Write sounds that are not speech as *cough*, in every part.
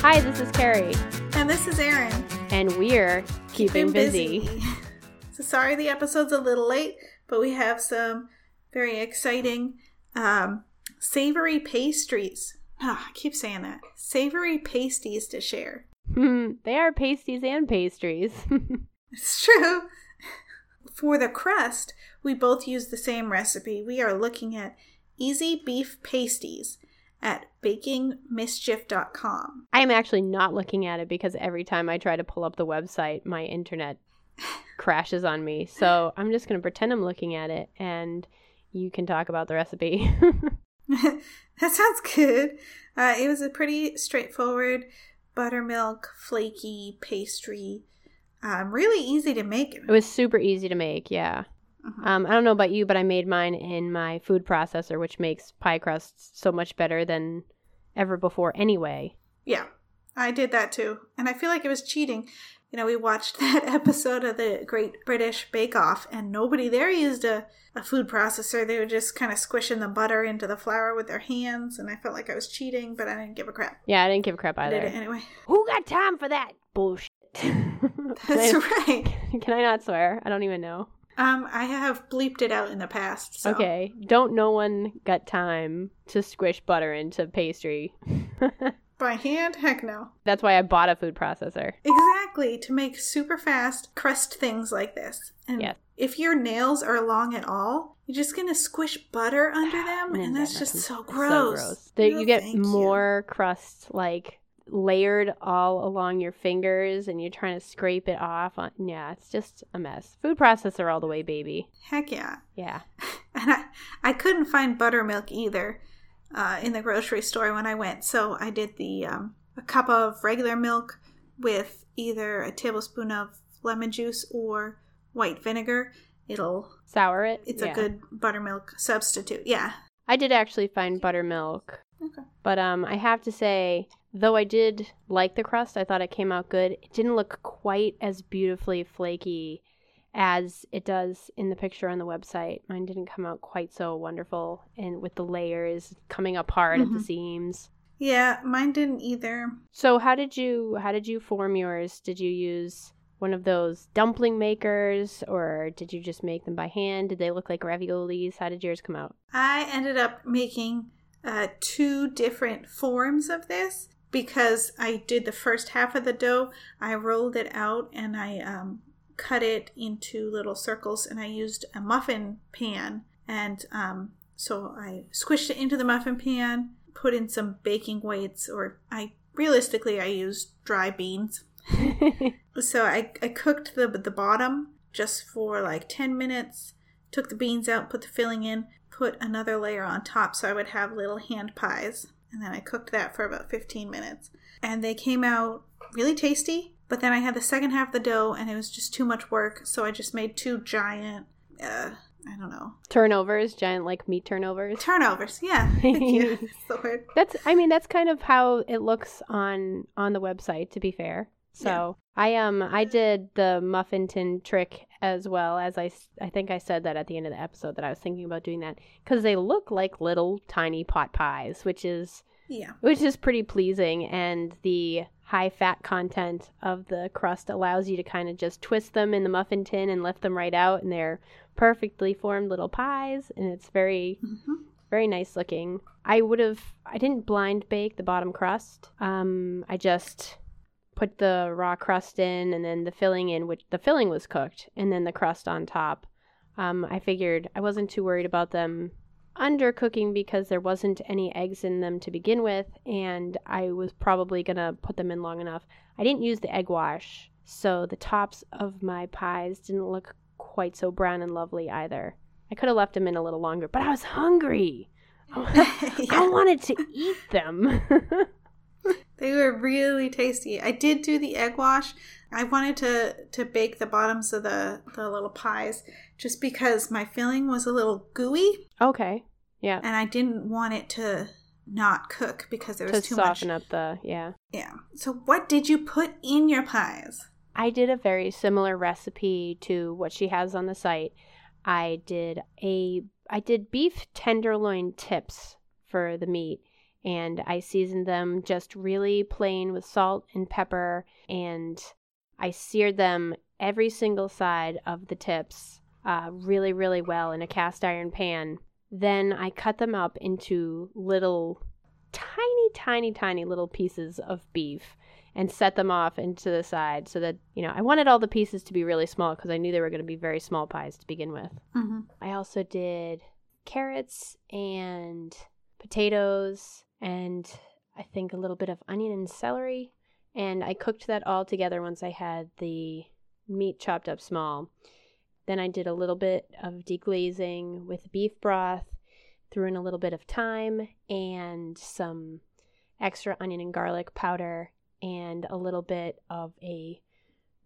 Hi, this is Carrie, And this is Erin. and we're keeping, busy. busy. *laughs* so sorry the episode's a little late, but we have some very exciting um, savory pastries. Ah, I keep saying that. Savory pasties to share. Hmm, *laughs* they are pasties and pastries. *laughs* It's true. For the crust, we both use the same recipe. We are looking at easy beef pasties at bakingmischief.com. I am actually not looking at it because every time I try to pull up the website, my internet *laughs* crashes on me. So I'm just going to pretend I'm looking at it and you can talk about the recipe. *laughs* *laughs* that sounds good. Uh, it was a pretty straightforward buttermilk, flaky pastry. Um, really easy to make. it was super easy to make, yeah. Mhm. Um, I don't know about you, but I made mine in my food processor, which makes pie crusts so much better than ever before anyway. Yeah, I did that too. And I feel like it was cheating. You know, we watched *laughs* that episode of the Great British Bake Off, and nobody there used a, a food processor. They were just kind of squishing the butter into the flour with their hands, and I felt like I was cheating, but I didn't give a crap. Yeah, I didn't give a crap I either. did it anyway. Who got time for that bullshit? *laughs* That's can, right. *laughs* Can I not swear? I don't even know. Um, I have bleeped it out in the past. So. Okay, don't no one got time to squish butter into pastry. *laughs* By hand? Heck no. That's why I bought a food processor. Exactly, to make super fast crust things like this. And Yes. if your nails are long at all, you're just gonna squish butter under *sighs* them, and, then that's that just so gross. So gross. There- No, you get thank you. more crust like layered all along your fingers and you're trying to scrape it off. On, yeah, it's just a mess. Food processor all the way, baby. Heck yeah. Yeah. *laughs* And I, I couldn't find buttermilk either uh, in the grocery store when I went, so I did the um, a cup of regular milk with either a tablespoon of lemon juice or white vinegar. It'll Sour it. it's Yeah. a good buttermilk substitute. Yeah. I did actually find buttermilk. Okay. But um I have to say, though I did like the crust, I thought it came out good. It didn't look quite as beautifully flaky as it does in the picture on the website. Mine didn't come out quite so wonderful and with the layers coming up hard at the Mhm. seams. Yeah, mine didn't either. So how did you how did you form yours? Did you use one of those dumpling makers or did you just make them by hand? Did they look like raviolis? How did yours come out? I ended up making uh, two different forms of this because I did the first half of the dough. I rolled it out and I um, cut it into little circles, and I used a muffin pan. And um, so I squished it into the muffin pan, put in some baking weights, or I realistically I used dry beans. *laughs* So I, I cooked the the bottom just for like 10 minutes, took the beans out, put the filling in, put another layer on top so I would have little hand pies. And then I cooked that for about 15 minutes. And they came out really tasty. But then I had the second half of the dough and it was just too much work. So I just made two giant, uh, I don't know, turnovers, giant like meat turnovers. turnovers. Yeah. *laughs* *laughs* Thank you. That's the word. That's I mean that's kind of how it looks on on the website to be fair. So, I um I did the muffin tin trick as well as I, I think I said that at the end of the episode that I was thinking about doing that cuz they look like little tiny pot pies, which is Yeah. which is pretty pleasing and the high fat content of the crust allows you to kind of just twist them in the muffin tin and lift them right out and they're perfectly formed little pies and it's very hmm very nice looking. I would have I didn't blind bake the bottom crust. Um I just put the raw crust in and then the filling in which the filling was cooked and then the crust on top. Um I figured I wasn't too worried about them undercooking because there wasn't any eggs in them to begin with and I was probably going to put them in long enough. I didn't use the egg wash, so the tops of my pies didn't look quite so brown and lovely either. I could have left them in a little longer, but I was hungry. *laughs* *laughs* I wanted to eat them. *laughs* They were really tasty. I did do the egg wash. I wanted to to bake the bottoms of the the little pies just because my filling was a little gooey okay. Yeah. and I didn't want it to not cook because there was too much. To too soften much. up the, yeah. Yeah. So what did you put in your pies? I did a very similar recipe to what she has on the site. I did a I did beef tenderloin tips for the meat and I seasoned them just really plain with salt and pepper and I seared them every single side of the tips uh, really, really well in a cast iron pan. Then I cut them up into little, tiny, tiny, tiny little pieces of beef and set them off into the side so that, you know, I wanted all the pieces to be really small because I knew they were going to be very small pies to begin with. Mm-hmm. I also did carrots and potatoes and I think a little bit of onion and celery. And I cooked that all together once I had the meat chopped up small. Then I did a little bit of deglazing with beef broth, threw in a little bit of thyme and some extra onion and garlic powder and a little bit of a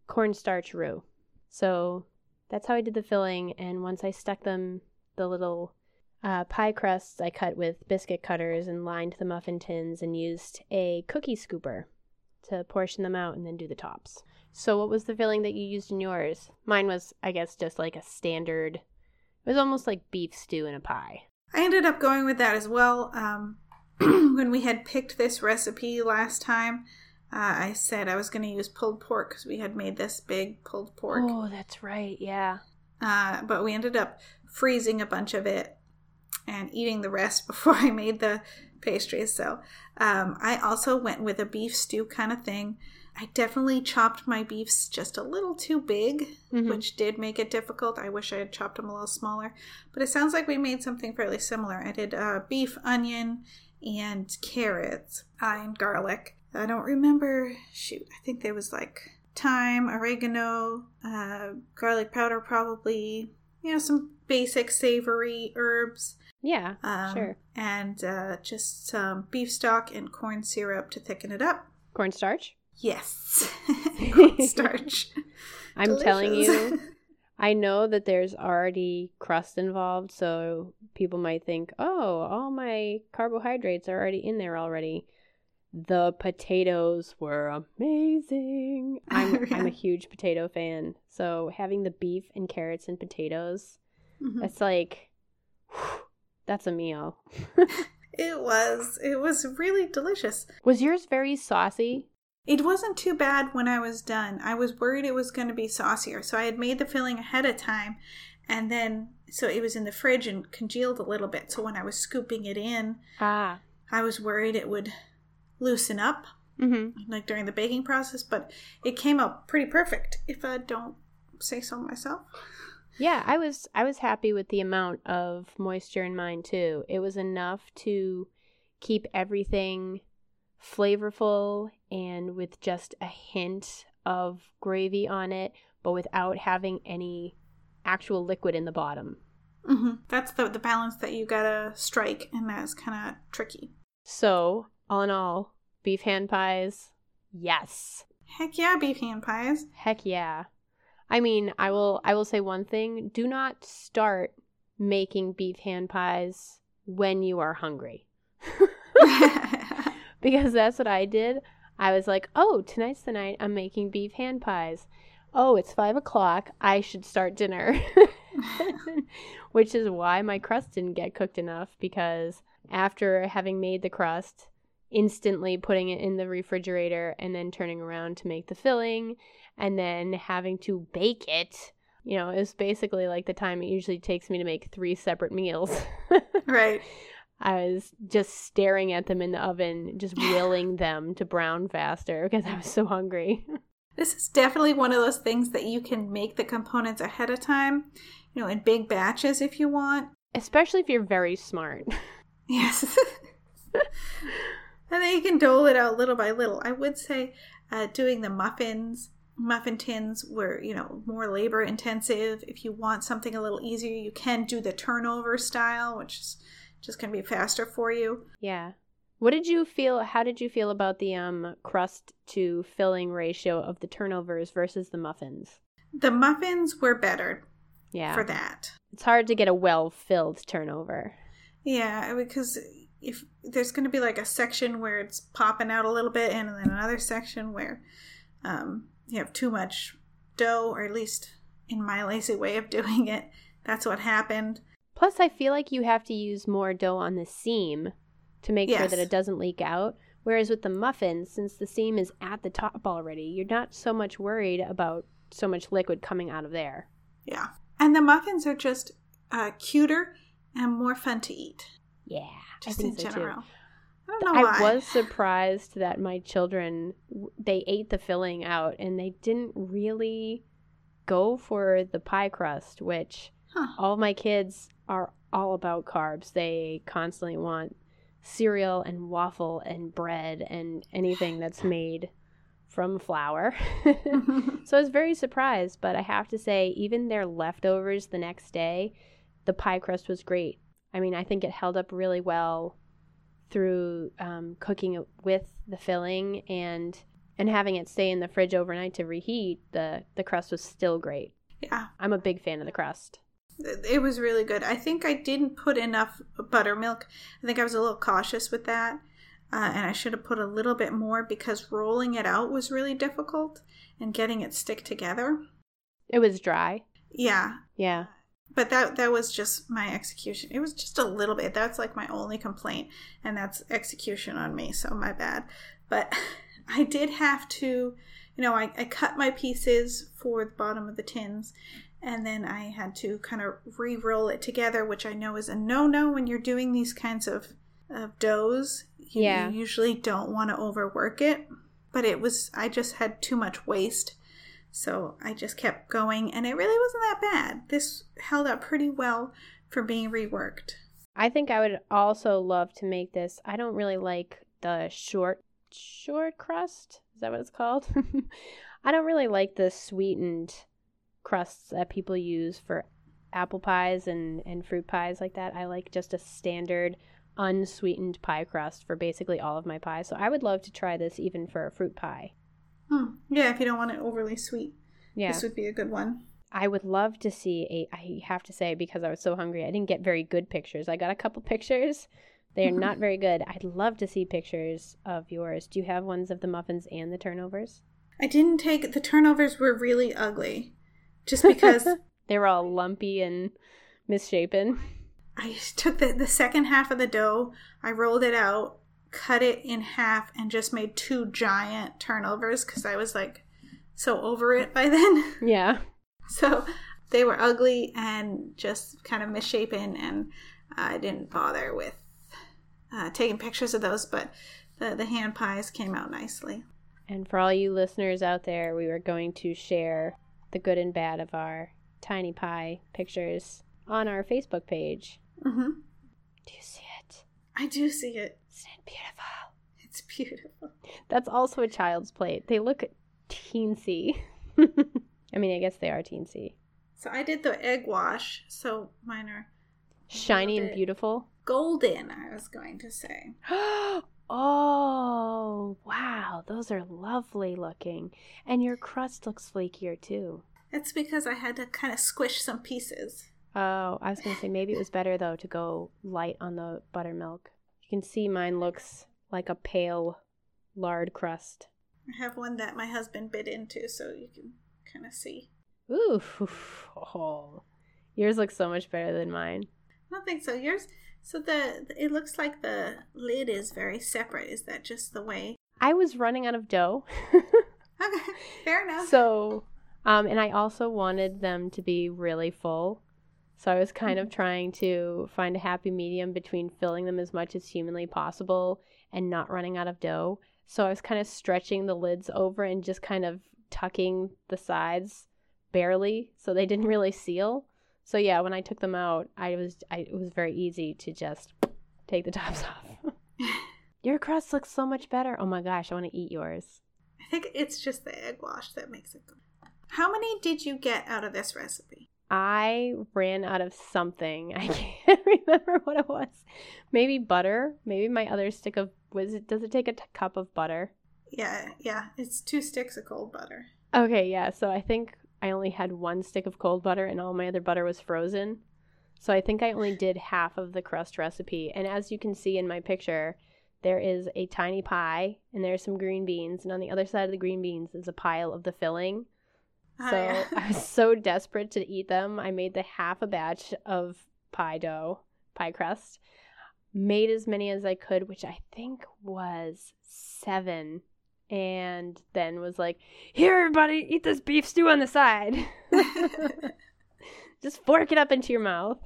cornstarch roux. So that's how I did the filling. And once I stuck them, the little uh, pie crusts I cut with biscuit cutters and lined the muffin tins and used a cookie scooper to portion them out and then do the tops. So, what was the filling that you used in yours? Mine was, I guess, just like a standard. It was almost like beef stew in a pie. I ended up going with that as well. Um, *clears throat* when we had picked this recipe last time, uh, I said I was going to use pulled pork because we had made this big pulled pork. Oh, that's right. Yeah. Uh, but we ended up freezing a bunch of it and eating the rest *laughs* before I made the pastries. So um, I also went with a beef stew kind of thing. I definitely chopped my beefs just a little too big, Mhm. which did make it difficult. I wish I had chopped them a little smaller. But it sounds like we made something fairly similar. I did uh, beef, onion, and carrots uh, and garlic. I don't remember. Shoot, I think there was like thyme, oregano, uh, garlic powder, probably. You know, some basic savory herbs. Yeah. Um, Sure. And uh, just some beef stock and corn syrup to thicken it up. Cornstarch. Yes. *laughs* Cornstarch. *laughs* I'm telling you, *laughs* I know that there's already crust involved, so people might think, oh, all my carbohydrates are already in there already. The potatoes were amazing. I'm I'm a huge potato fan. So having the beef and carrots and potatoes, Mhm. that's like that's a meal. It was. It was really delicious. Was yours very saucy? It wasn't too bad when I was done. I was worried it was going to be saucier. So I had made the filling ahead of time and then so it was in the fridge and congealed a little bit. So when I was scooping it in, Ah. I was worried it would loosen up Mm-hmm. like during the baking process, but it came out pretty perfect if I don't say so myself. Yeah, I was I was happy with the amount of moisture in mine too. It was enough to keep everything flavorful and with just a hint of gravy on it, but without having any actual liquid in the bottom. hmm That's the the balance that you gotta strike, and that's kind of tricky. So, all in all, beef hand pies, yes. Heck yeah, beef hand pies. Heck yeah. I mean, I will I will say one thing, do not start making beef hand pies when you are hungry. *laughs* *laughs* because that's what I did. I was like, oh, tonight's the night I'm making beef hand pies. Oh, it's five o'clock. I should start dinner. *laughs* Which is why my crust didn't get cooked enough because after having made the crust, instantly putting it in the refrigerator and then turning around to make the filling and then having to bake it. You know, it's basically like the time it usually takes me to make three separate meals. *laughs* right. I was just staring at them in the oven, just willing *sighs* them to brown faster because I was so hungry. *laughs* This is definitely one of those things that you can make the components ahead of time, you know, in big batches if you want. Especially if you're very smart. *laughs* Yes. and then you can dole it out little by little. I would say uh, doing the muffins, muffin tins were, you know, more labor intensive. If you want something a little easier, you can do the turnover style, which is just going to be faster for you. Yeah. What did you feel how did you feel about the um crust to filling ratio of the turnovers versus the muffins? The muffins were better Yeah. for that. It's hard to get a well-filled turnover. Yeah, because if there's going to be like a section where it's popping out a little bit, and then another section where um, you have too much dough, or at least in my lazy way of *laughs* doing it, that's what happened. Plus I feel like you have to use more dough on the seam to make sure that it doesn't leak out. Whereas with the muffins, since the seam is at the top already, you're not so much worried about so much liquid coming out of there. Yeah. And the muffins are just uh, cuter and more fun to eat, Yeah, just in so general. too. I don't know I why. was surprised that my children they ate the filling out and they didn't really go for the pie crust, which Huh. all my kids are all about carbs. They constantly want cereal and waffle and bread and anything that's *sighs* made from flour. *laughs* *laughs* so I was very surprised, but I have to say, even their leftovers the next day, the pie crust was great. I mean, I think it held up really well through um, cooking it with the filling and and having it stay in the fridge overnight to reheat. The the crust was still great. yeah. I'm a big fan of the crust. It was really good. I think I didn't put enough buttermilk. I think I was a little cautious with that. Uh, and I should have put a little bit more because rolling it out was really difficult and getting it stick together. It was dry. Yeah, Yeah. But that that was just my execution. It was just a little bit. That's like my only complaint, and that's execution on me. So my bad. But *laughs* I did have to, you know, I, I cut my pieces for the bottom of the tins, and then I had to kind of re-roll it together, which I know is a no-no when you're doing these kinds of of doughs. You, Yeah. you usually don't want to overwork it, but it was I just had too much waste. So I just kept going, and it really wasn't that bad. This held up pretty well for being reworked. I think I would also love to make this. I don't really like the short short crust. Is that what it's called? *laughs* I don't really like the sweetened crusts that people use for apple pies and and fruit pies like that. I like just a standard unsweetened pie crust for basically all of my pies. So I would love to try this even for a fruit pie. Hmm. Yeah, if you don't want it overly sweet, Yeah. this would be a good one. I would love to see a. I have to say because I was so hungry, I didn't get very good pictures. I got a couple pictures. They are not *laughs* very good. I'd love to see pictures of yours. Do you have ones of the muffins and the turnovers? I didn't take the turnovers were really ugly, just because *laughs* they were all lumpy and misshapen. I took the the second half of the dough, I rolled it out, cut it in half, and just made two giant turnovers because I was like so over it by then. *laughs* Yeah. So they were ugly and just kind of misshapen, and I didn't bother with uh, taking pictures of those, but the, the hand pies came out nicely. And for all you listeners out there, we were going to share the good and bad of our tiny pie pictures on our Facebook page. hmm Do you see it? I do see it. Isn't it beautiful? It's beautiful. That's also a child's plate. They look teensy. *laughs* I mean, I guess they are teensy. So I did the egg wash, so mine are Shiny and beautiful. golden, I was going to say. *gasps* oh, wow. Those are lovely looking. And your crust looks flakier too. It's because I had to kind of squish some pieces. Oh, I was going to say maybe it was better though to go light on the buttermilk. You can see mine looks like a pale lard crust. I have one that my husband bit into, so you can kind of see. Ooh, *laughs* oh. yours looks so much better than mine. I don't think so. Yours, so the it looks like the lid is very separate. Is that just the way? I was running out of dough. *laughs* Okay, fair enough. so, um, and I also wanted them to be really full. So I was kind of mm-hmm. trying to find a happy medium between filling them as much as humanly possible and not running out of dough. So I was kind of stretching the lids over and just kind of tucking the sides barely so they didn't really seal. So yeah, when I took them out, I was I, it was very easy to just take the tops *laughs* off. *laughs* Your crust looks so much better. Oh my gosh, I want to eat yours. I think it's just the egg wash that makes it good. How many did you get out of this recipe? I ran out of something. *laughs* I can't *laughs* remember what it was. Maybe butter. Maybe my other stick of was it? Does it take a t- cup of butter? Yeah, yeah, it's two sticks of cold butter. Okay, yeah. So I think I only had one stick of cold butter, and all my other butter was frozen. So I think I only did half of the crust recipe. And as you can see in my picture, there is a tiny pie, and there's some green beans, and on the other side of the green beans is a pile of the filling. So. *laughs* I was *laughs* so desperate to eat them. I made the half a batch of pie dough, pie crust. made as many as I could, which I think was seven, and then was like, "Here, everybody, eat this beef stew on the side." *laughs* Just fork it up into your mouth.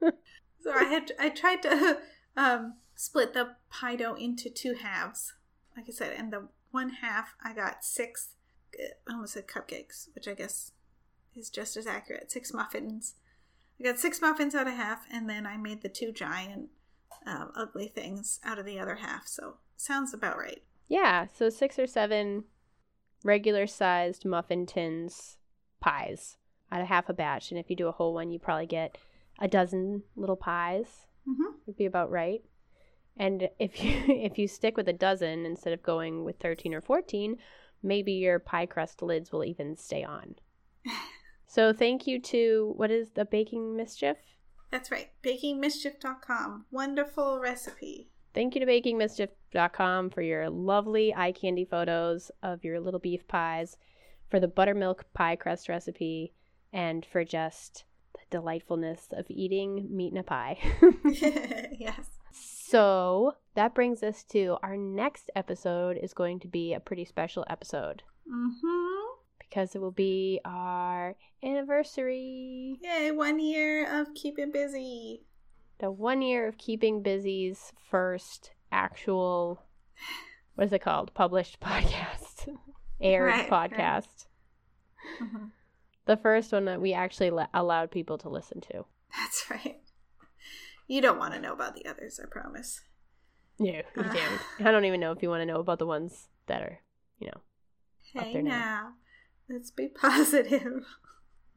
so I had I tried to um, split the pie dough into two halves, like I said, and the one half I got six. I almost said cupcakes, which I guess is just as accurate. Six muffins. I got six muffins out of half, and then I made the two giant um, ugly things out of the other half. So sounds about right. Yeah, so six or seven regular sized muffin tins pies out of half a batch, and if you do a whole one, you probably get a dozen little pies. Mm-hmm. Would be about right. And if you *laughs* if you stick with a dozen instead of going with thirteen or fourteen, maybe your pie crust lids will even stay on. so thank you to what is the baking mischief? That's right. BakingMischief.com. Wonderful recipe. Thank you to BakingMischief.com for your lovely eye candy photos of your little beef pies, for the buttermilk pie crust recipe, and for just the delightfulness of eating meat in a pie. *laughs* *laughs* yes. So that brings us to our next episode is going to be a pretty special episode. Mm-hmm because it will be our anniversary. Yay, one year of keeping busy. The one year of keeping busy's first actual, what is it called? Published *laughs* podcast, aired right, podcast. Right. Mm-hmm. The first one that we actually allowed people to listen to. That's right. You don't want to know about the others, I promise. No, you uh. don't. I don't even know if you want to know about the ones that are, you know, hey now. now. Let's be positive.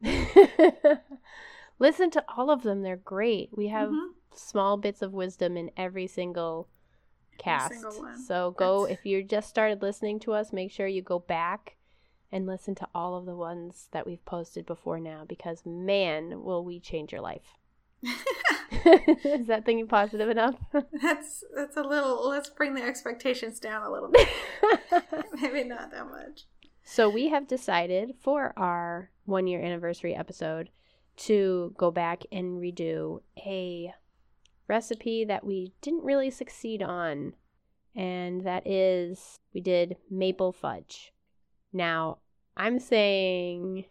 *laughs* *laughs* Listen to all of them. They're great. We have mm-hmm. small bits of wisdom in every single cast. Every single so go That's... if you just started listening to us, make sure you go back and listen to all of the ones that we've posted before now because man, will we change your life. *laughs* Is that thinking positive enough? *laughs* that's that's a little let's bring the expectations down a little bit. *laughs* Maybe not that much. So we have decided for our one year anniversary episode to go back and redo a recipe that we didn't really succeed on. And that is, we did maple fudge. Now, I'm saying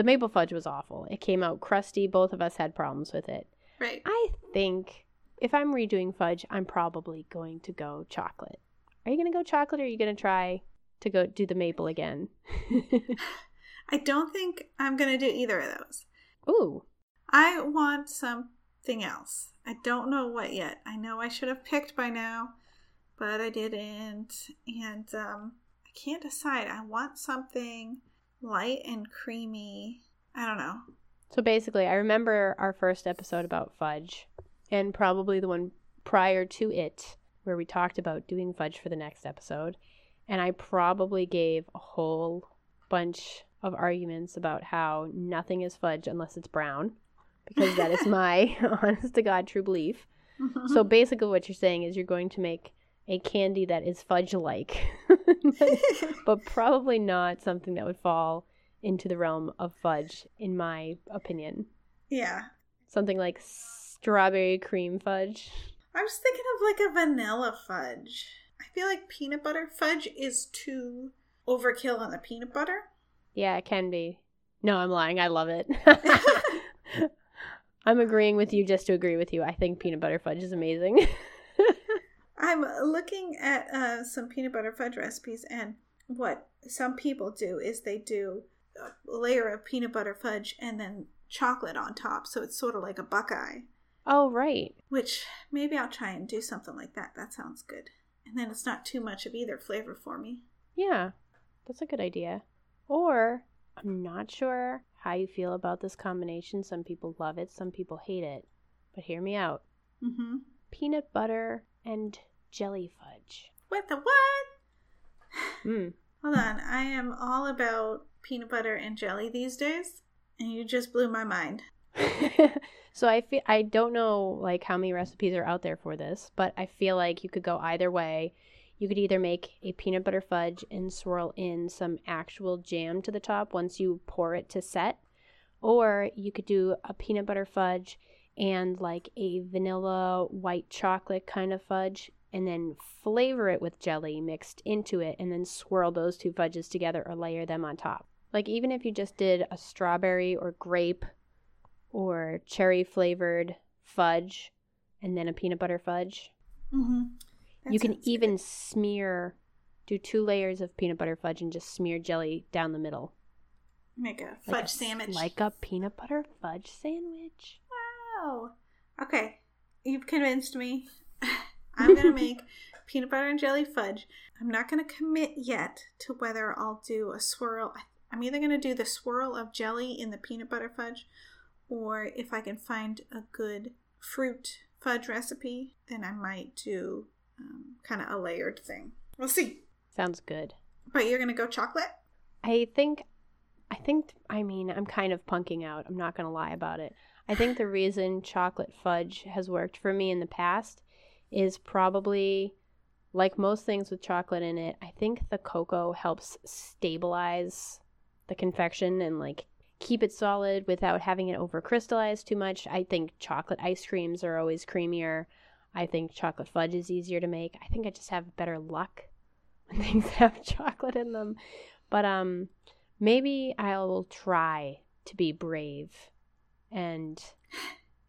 the maple fudge was awful. It came out crusty. Both of us had problems with it. Right. I think if I'm redoing fudge, I'm probably going to go chocolate. Are you going to go chocolate or are you going to try to go do the maple again. *laughs* I don't think I'm going to do either of those. Ooh. I want something else. I don't know what yet. I know I should have picked by now, but I didn't. And um, I can't decide. I want something light and creamy. I don't know. So basically, I remember our first episode about fudge, and probably the one prior to it, where we talked about doing fudge for the next episode and I probably gave a whole bunch of arguments about how nothing is fudge unless it's brown, because that is *laughs* my *laughs* honest to God true belief. *laughs* So basically, what you're saying is you're going to make a candy that is fudge like, *laughs* but probably not something that would fall into the realm of fudge, in my opinion. Yeah. Something like strawberry cream fudge. I was thinking of like a vanilla fudge. I feel like peanut butter fudge is too overkill on the peanut butter. Yeah, it can be. No, I'm lying. I love it. *laughs* *laughs* I'm agreeing with you just to agree with you. I think peanut butter fudge is amazing. I'm looking at uh, some peanut butter fudge recipes, and what some people do is they do a layer of peanut butter fudge and then chocolate on top, so it's sort of like a buckeye. Oh, right. Which maybe I'll try and do something like that. That sounds good. And then it's not too much of either flavor for me. Yeah, that's a good idea. Or, I'm not sure how you feel about this combination. Some people love it, some people hate it. But hear me out. Mm-hmm. Peanut butter and jelly fudge. What the what? Hmm. *sighs* Hold on. I am all about peanut butter and jelly these days, and you just blew my mind. *laughs* So I feel I don't know like how many recipes are out there for this, but I feel like you could go either way. You could either make a peanut butter fudge and swirl in some actual jam to the top once you pour it to set, or you could do a peanut butter fudge and like a vanilla white chocolate kind of fudge and then flavor it with jelly mixed into it and then swirl those two fudges together or layer them on top. Like even if you just did a strawberry or grape or cherry flavored fudge and then a peanut butter fudge, Mm-hmm. you can even smear do two layers of peanut butter fudge and just smear jelly down the middle. make a Like fudge a- sandwich. Like a peanut butter fudge sandwich. Wow. Okay, you've convinced me. I'm gonna *laughs* make peanut butter and jelly fudge. I'm not gonna commit yet to whether I'll do a swirl. I'm either gonna do the swirl of jelly in the peanut butter fudge, or if I can find a good fruit fudge recipe, then I might do um, kind of a layered thing. We'll see. Sounds good. But you're gonna go chocolate. I think, I think, I mean, I'm kind of punking out. I'm not going to lie about it. I think the reason chocolate fudge has worked for me in the past is probably like most things with chocolate in it. I think the cocoa helps stabilize the confection and like keep it solid without having it over crystallize too much. I think chocolate ice creams are always creamier. I think chocolate fudge is easier to make. I think I just have better luck *laughs* when things have chocolate in them. But um maybe I'll try to be brave and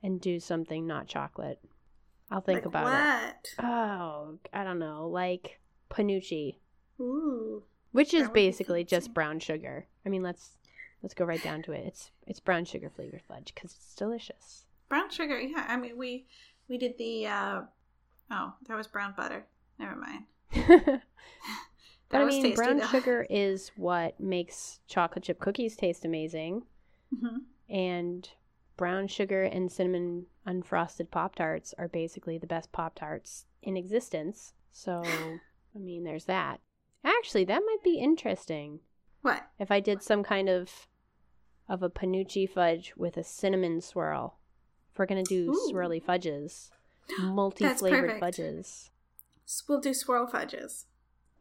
and do something not chocolate. I'll think Like about what? it. Oh, I don't know, like penuche, Ooh. which is That would be basically just brown sugar. I mean, let's let's go right down to it. It's it's brown sugar flavored fudge cuz it's delicious. Brown sugar, yeah. I mean, we we did the. uh Oh, that was brown butter. Never mind. *laughs* but That I was mean, tasty, brown though. sugar is what makes chocolate chip cookies taste amazing. *laughs* hmm and brown sugar and cinnamon unfrosted pop tarts are basically the best pop tarts in existence so *laughs* i mean there's that actually that might be interesting What? if i did some kind of of a penuche fudge with a cinnamon swirl if we're gonna do Ooh. swirly fudges *gasps* multi-flavored perfect. fudges We'll do swirl fudges.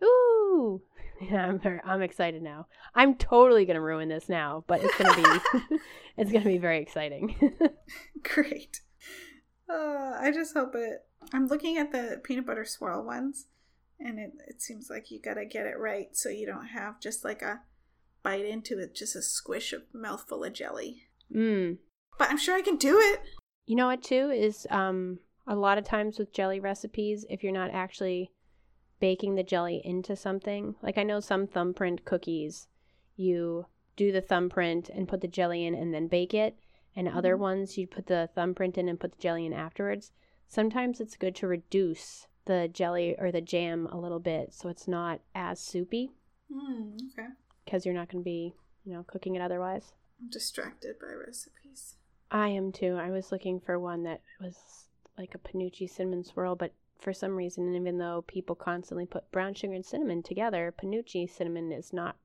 Ooh, yeah, I'm very, I'm excited now. I'm totally gonna ruin this now, but it's gonna be *laughs* *laughs* it's gonna be very exciting. *laughs* Great. Uh, I just hope it. I'm looking at the peanut butter swirl ones, and it, it seems like you gotta get it right so you don't have just like a bite into it, just a squish of mouthful of jelly. mm. But I'm sure I can do it. You know what too is um a lot of times with jelly recipes, if you're not actually baking the jelly into something, like I know some thumbprint cookies, you do the thumbprint and put the jelly in and then bake it, and other Mhm. ones you put the thumbprint in and put the jelly in afterwards. Sometimes it's good to reduce the jelly or the jam a little bit so it's not as soupy Hmm. Okay. because you're not going to be, you know, cooking it otherwise. I'm distracted by recipes. I am too. I was looking for one that was like a penuche cinnamon swirl, but for some reason, even though people constantly put brown sugar and cinnamon together, penuche cinnamon is not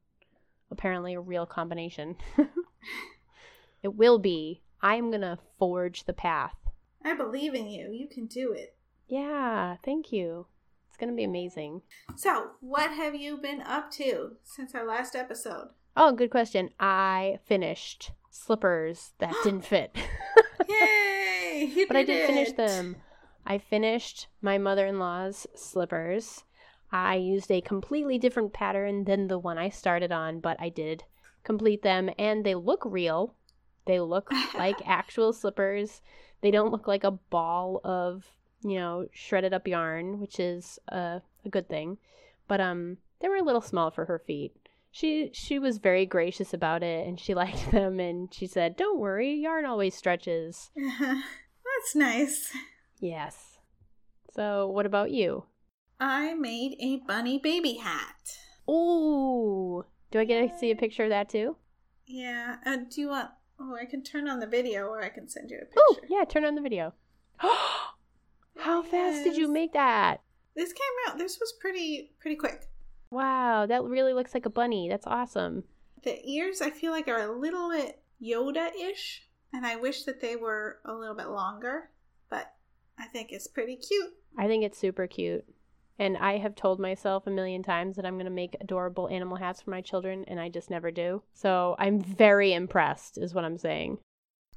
apparently a real combination. *laughs* it will be. I'm going to forge the path. I believe in you. You can do it. Yeah, thank you. It's going to be amazing. So, what have you been up to since our last episode? Oh, good question. I finished slippers that *gasps* didn't fit. *laughs* Yay! But I did finish them. I finished my mother in law's slippers. I used a completely different pattern than the one I started on, but I did complete them and they look real. They look *laughs* like actual slippers. They don't look like a ball of, you know, shredded up yarn, which is a, a good thing. But um they were a little small for her feet. She she was very gracious about it and she *laughs* liked them and she said, "Don't worry, yarn always stretches." *laughs* That's nice. Yes. So, what about you? I made a bunny baby hat. Ooh. Do I get to see a picture of that too? Yeah. Uh, do you want? Oh, I can turn on the video, or I can send you a picture. Oh, yeah, turn on the video. *gasps* How fast did you make that? This came out. This was pretty pretty quick. Wow, that really looks like a bunny. That's awesome. The ears, I feel like, are a little bit Yoda-ish, and I wish that they were a little bit longer. I think it's pretty cute. I think it's super cute. And I have told myself a million times that I'm going to make adorable animal hats for my children, and I just never do. So I'm very impressed, is what I'm saying.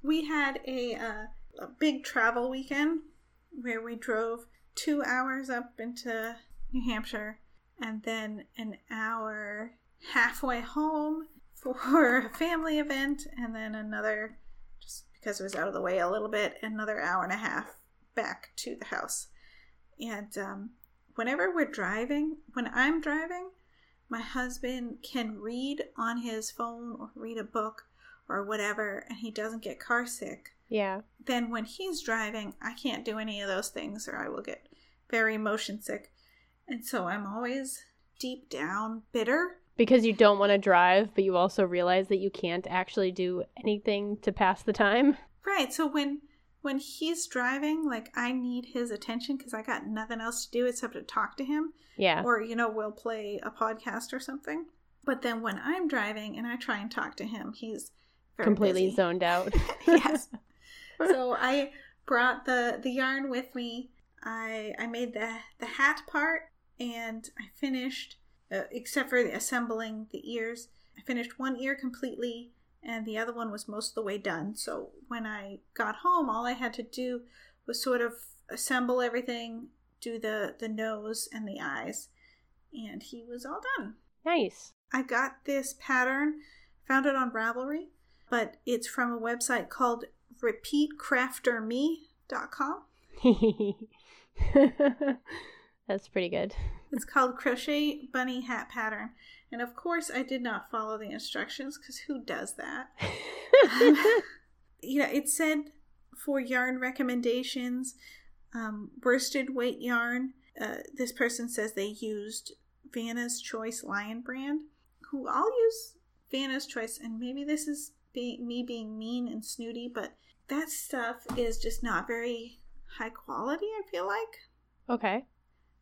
We had a uh, a big travel weekend where we drove two hours up into New Hampshire and then an hour halfway home for a family event, and then another, just because it was out of the way a little bit, another hour and a half back to the house. And um, whenever we're driving, when I'm driving, my husband can read on his phone or read a book or whatever, and he doesn't get car sick. Yeah. Then when he's driving, I can't do any of those things, or I will get very motion sick. And so I'm always deep down bitter Because you don't want to drive, but you also realize that you can't actually do anything to pass the time. Right. So when when he's driving, like I need his attention because I got nothing else to do except to talk to him, Yeah. or you know, we'll play a podcast or something. But then when I'm driving and I try and talk to him, he's very Completely busy. zoned out. *laughs* yes. *laughs* So I brought the the yarn with me. I I made the the hat part and I finished uh, except for the assembling the ears. I finished one ear completely and the other one was most of the way done. So when I got home, all I had to do was sort of assemble everything, do the the nose and the eyes, and he was all done. nice. I got this pattern, found it on Ravelry, but it's from a website called repeatcrafterme.com. *laughs* That's pretty good. It's called Crochet Bunny Hat Pattern. And of course, I did not follow the instructions because who does that? *laughs* *laughs* yeah, it said for yarn recommendations, um, worsted weight yarn. Uh, this person says they used Vanna's Choice Lion brand, who I'll use Vanna's Choice, and maybe this is be- me being mean and snooty, but that stuff is just not very high quality, I feel like. okay.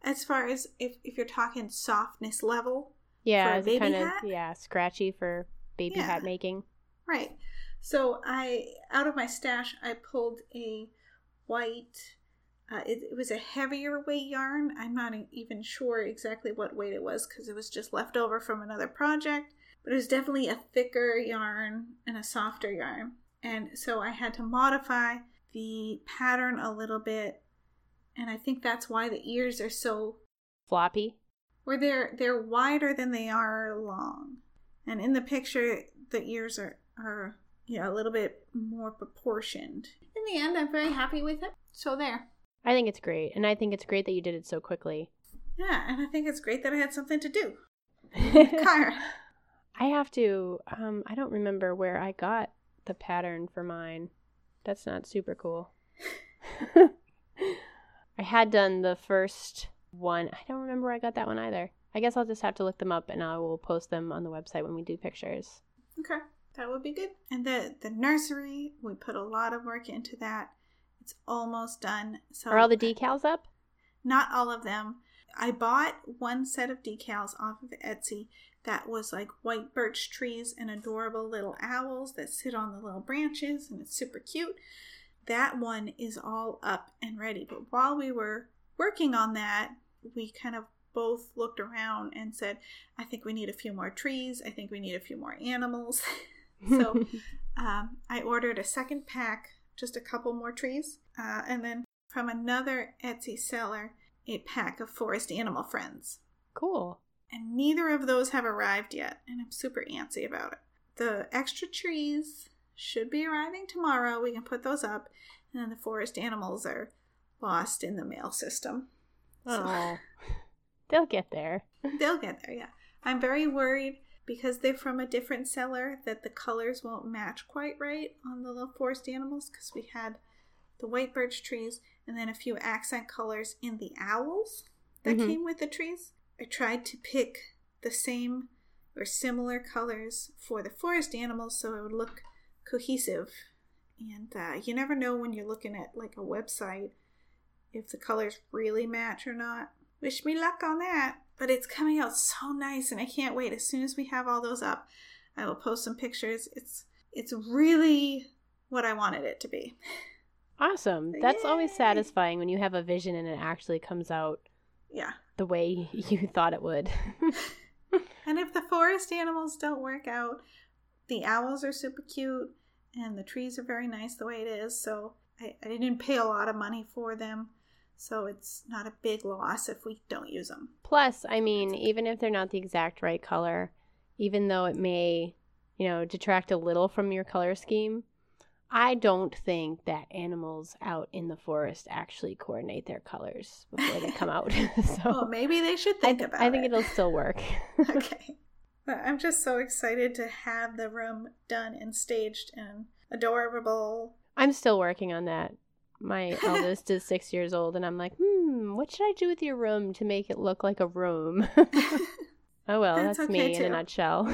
As far as if, if you're talking softness level, Yeah, it's baby kind of yeah, scratchy for baby Yeah. hat making. Right. So I, out of my stash, I pulled a white. Uh, it, it was a heavier weight yarn. I'm not even sure exactly what weight it was because it was just left over from another project. But it was definitely a thicker yarn and a softer yarn. And so I had to modify the pattern a little bit. And I think that's why the ears are so Floppy. Where they're they're wider than they are long. And in the picture, the ears are are you know a little bit more proportioned. In the end, I'm very happy with it. So there. I think it's great, and I think it's great that you did it so quickly. Yeah, and I think it's great that I had something to do. *laughs* Kyra. I have to. Um, I don't remember where I got the pattern for mine. That's not super cool. *laughs* I had done the first one. I don't remember where I got that one either. I guess I'll just have to look them up, and I will post them on the website when we do pictures. Okay, that would be good. And the the nursery, we put a lot of work into that. It's almost done. So Are all the decals up? Not all of them. I bought one set of decals off of Etsy that was like white birch trees and adorable little owls that sit on the little branches and it's super cute. That one is all up and ready. But while we were working on that, we kind of both looked around and said, I think we need a few more trees. I think we need a few more animals. *laughs* so *laughs* um, I ordered a second pack, just a couple more trees. Uh, and then from another Etsy seller, a pack of forest animal friends. cool. And neither of those have arrived yet, and I'm super antsy about it. The extra trees should be arriving tomorrow. We can put those up. And then the forest animals are lost in the mail system. So Oh, *laughs* they'll get there. they'll get there, yeah. I'm very worried because they're from a different seller that the colors won't match quite right on the little forest animals because we had the white birch trees and then a few accent colors in the owls that Mhm. came with the trees. I tried to pick the same or similar colors for the forest animals so it would look cohesive. And uh, you never know when you're looking at like a website if the colors really match or not. Wish me luck on that. But it's coming out so nice and I can't wait. As soon as we have all those up, I will post some pictures. It's it's really what I wanted it to be. Awesome. That's always satisfying when you have a vision and it actually comes out Yeah. the way *laughs* you thought it would. *laughs* And if the forest animals don't work out, the owls are super cute and the trees are very nice the way it is. So I, I didn't pay a lot of money for them, so it's not a big loss if we don't use them. Plus, I mean, even if they're not the exact right color, even though it may, you know, detract a little from your color scheme, I don't think that animals out in the forest actually coordinate their colors before they come out. *laughs* so Well, maybe they should think th- about I think it. it'll still work. *laughs* *laughs* okay. But I'm just so excited to have the room done and staged and adorable. I'm still working on that. My *laughs* eldest is six years old, and I'm like, hmm, what should I do with your room to make it look like a room? *laughs* *laughs* oh well, That's that's, okay, me in a nutshell.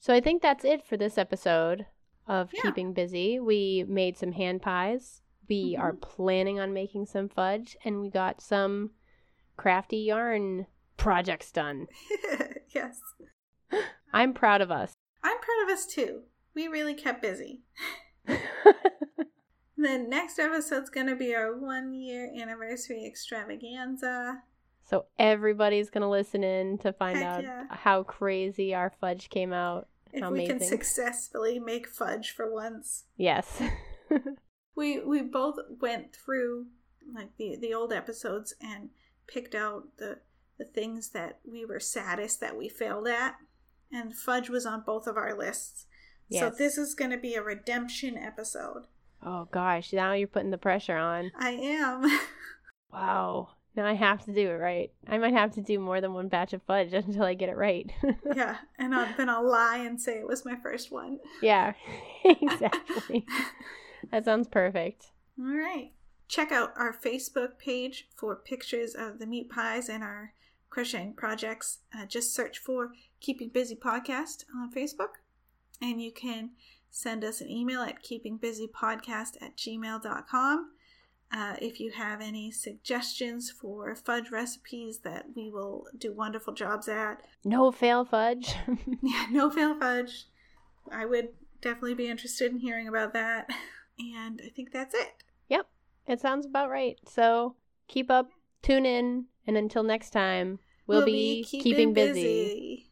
so I think that's it for this episode of Yeah. Keeping Busy. We made some hand pies. We are Mhm. planning on making some fudge, and we got some crafty yarn projects done. yes. *gasps* I'm proud of us. I'm proud of us too. We really kept busy. The next episode's going to be our one year anniversary extravaganza. so everybody's gonna listen in to find Heck out yeah. how crazy our fudge came out. If How we can successfully make fudge for once. Yes. *laughs* We we both went through like the the old episodes and picked out the the things that we were saddest that we failed at. And fudge was on both of our lists. So this is going to be a redemption episode. Oh gosh, now you're putting the pressure on. I am. *laughs* Wow. Now I have to do it right. I might have to do more than one batch of fudge *laughs* until I get it right. *laughs* yeah, and I'll, then I'll lie and say it was my first one. yeah, exactly. that sounds perfect. All right. Check out our Facebook page for pictures of the meat pies and our crocheting projects. Uh, just search for Keeping Busy Podcast on Facebook. And you can send us an email at keepingbusypodcast at gmail.com. Uh, if you have any suggestions for fudge recipes that we will do wonderful jobs at, No fail fudge. *laughs* *laughs* yeah, no fail fudge. I would definitely be interested in hearing about that. And I think that's it. yep, it sounds about right. So keep up, tune in, and until next time, we'll, be, keeping busy. busy.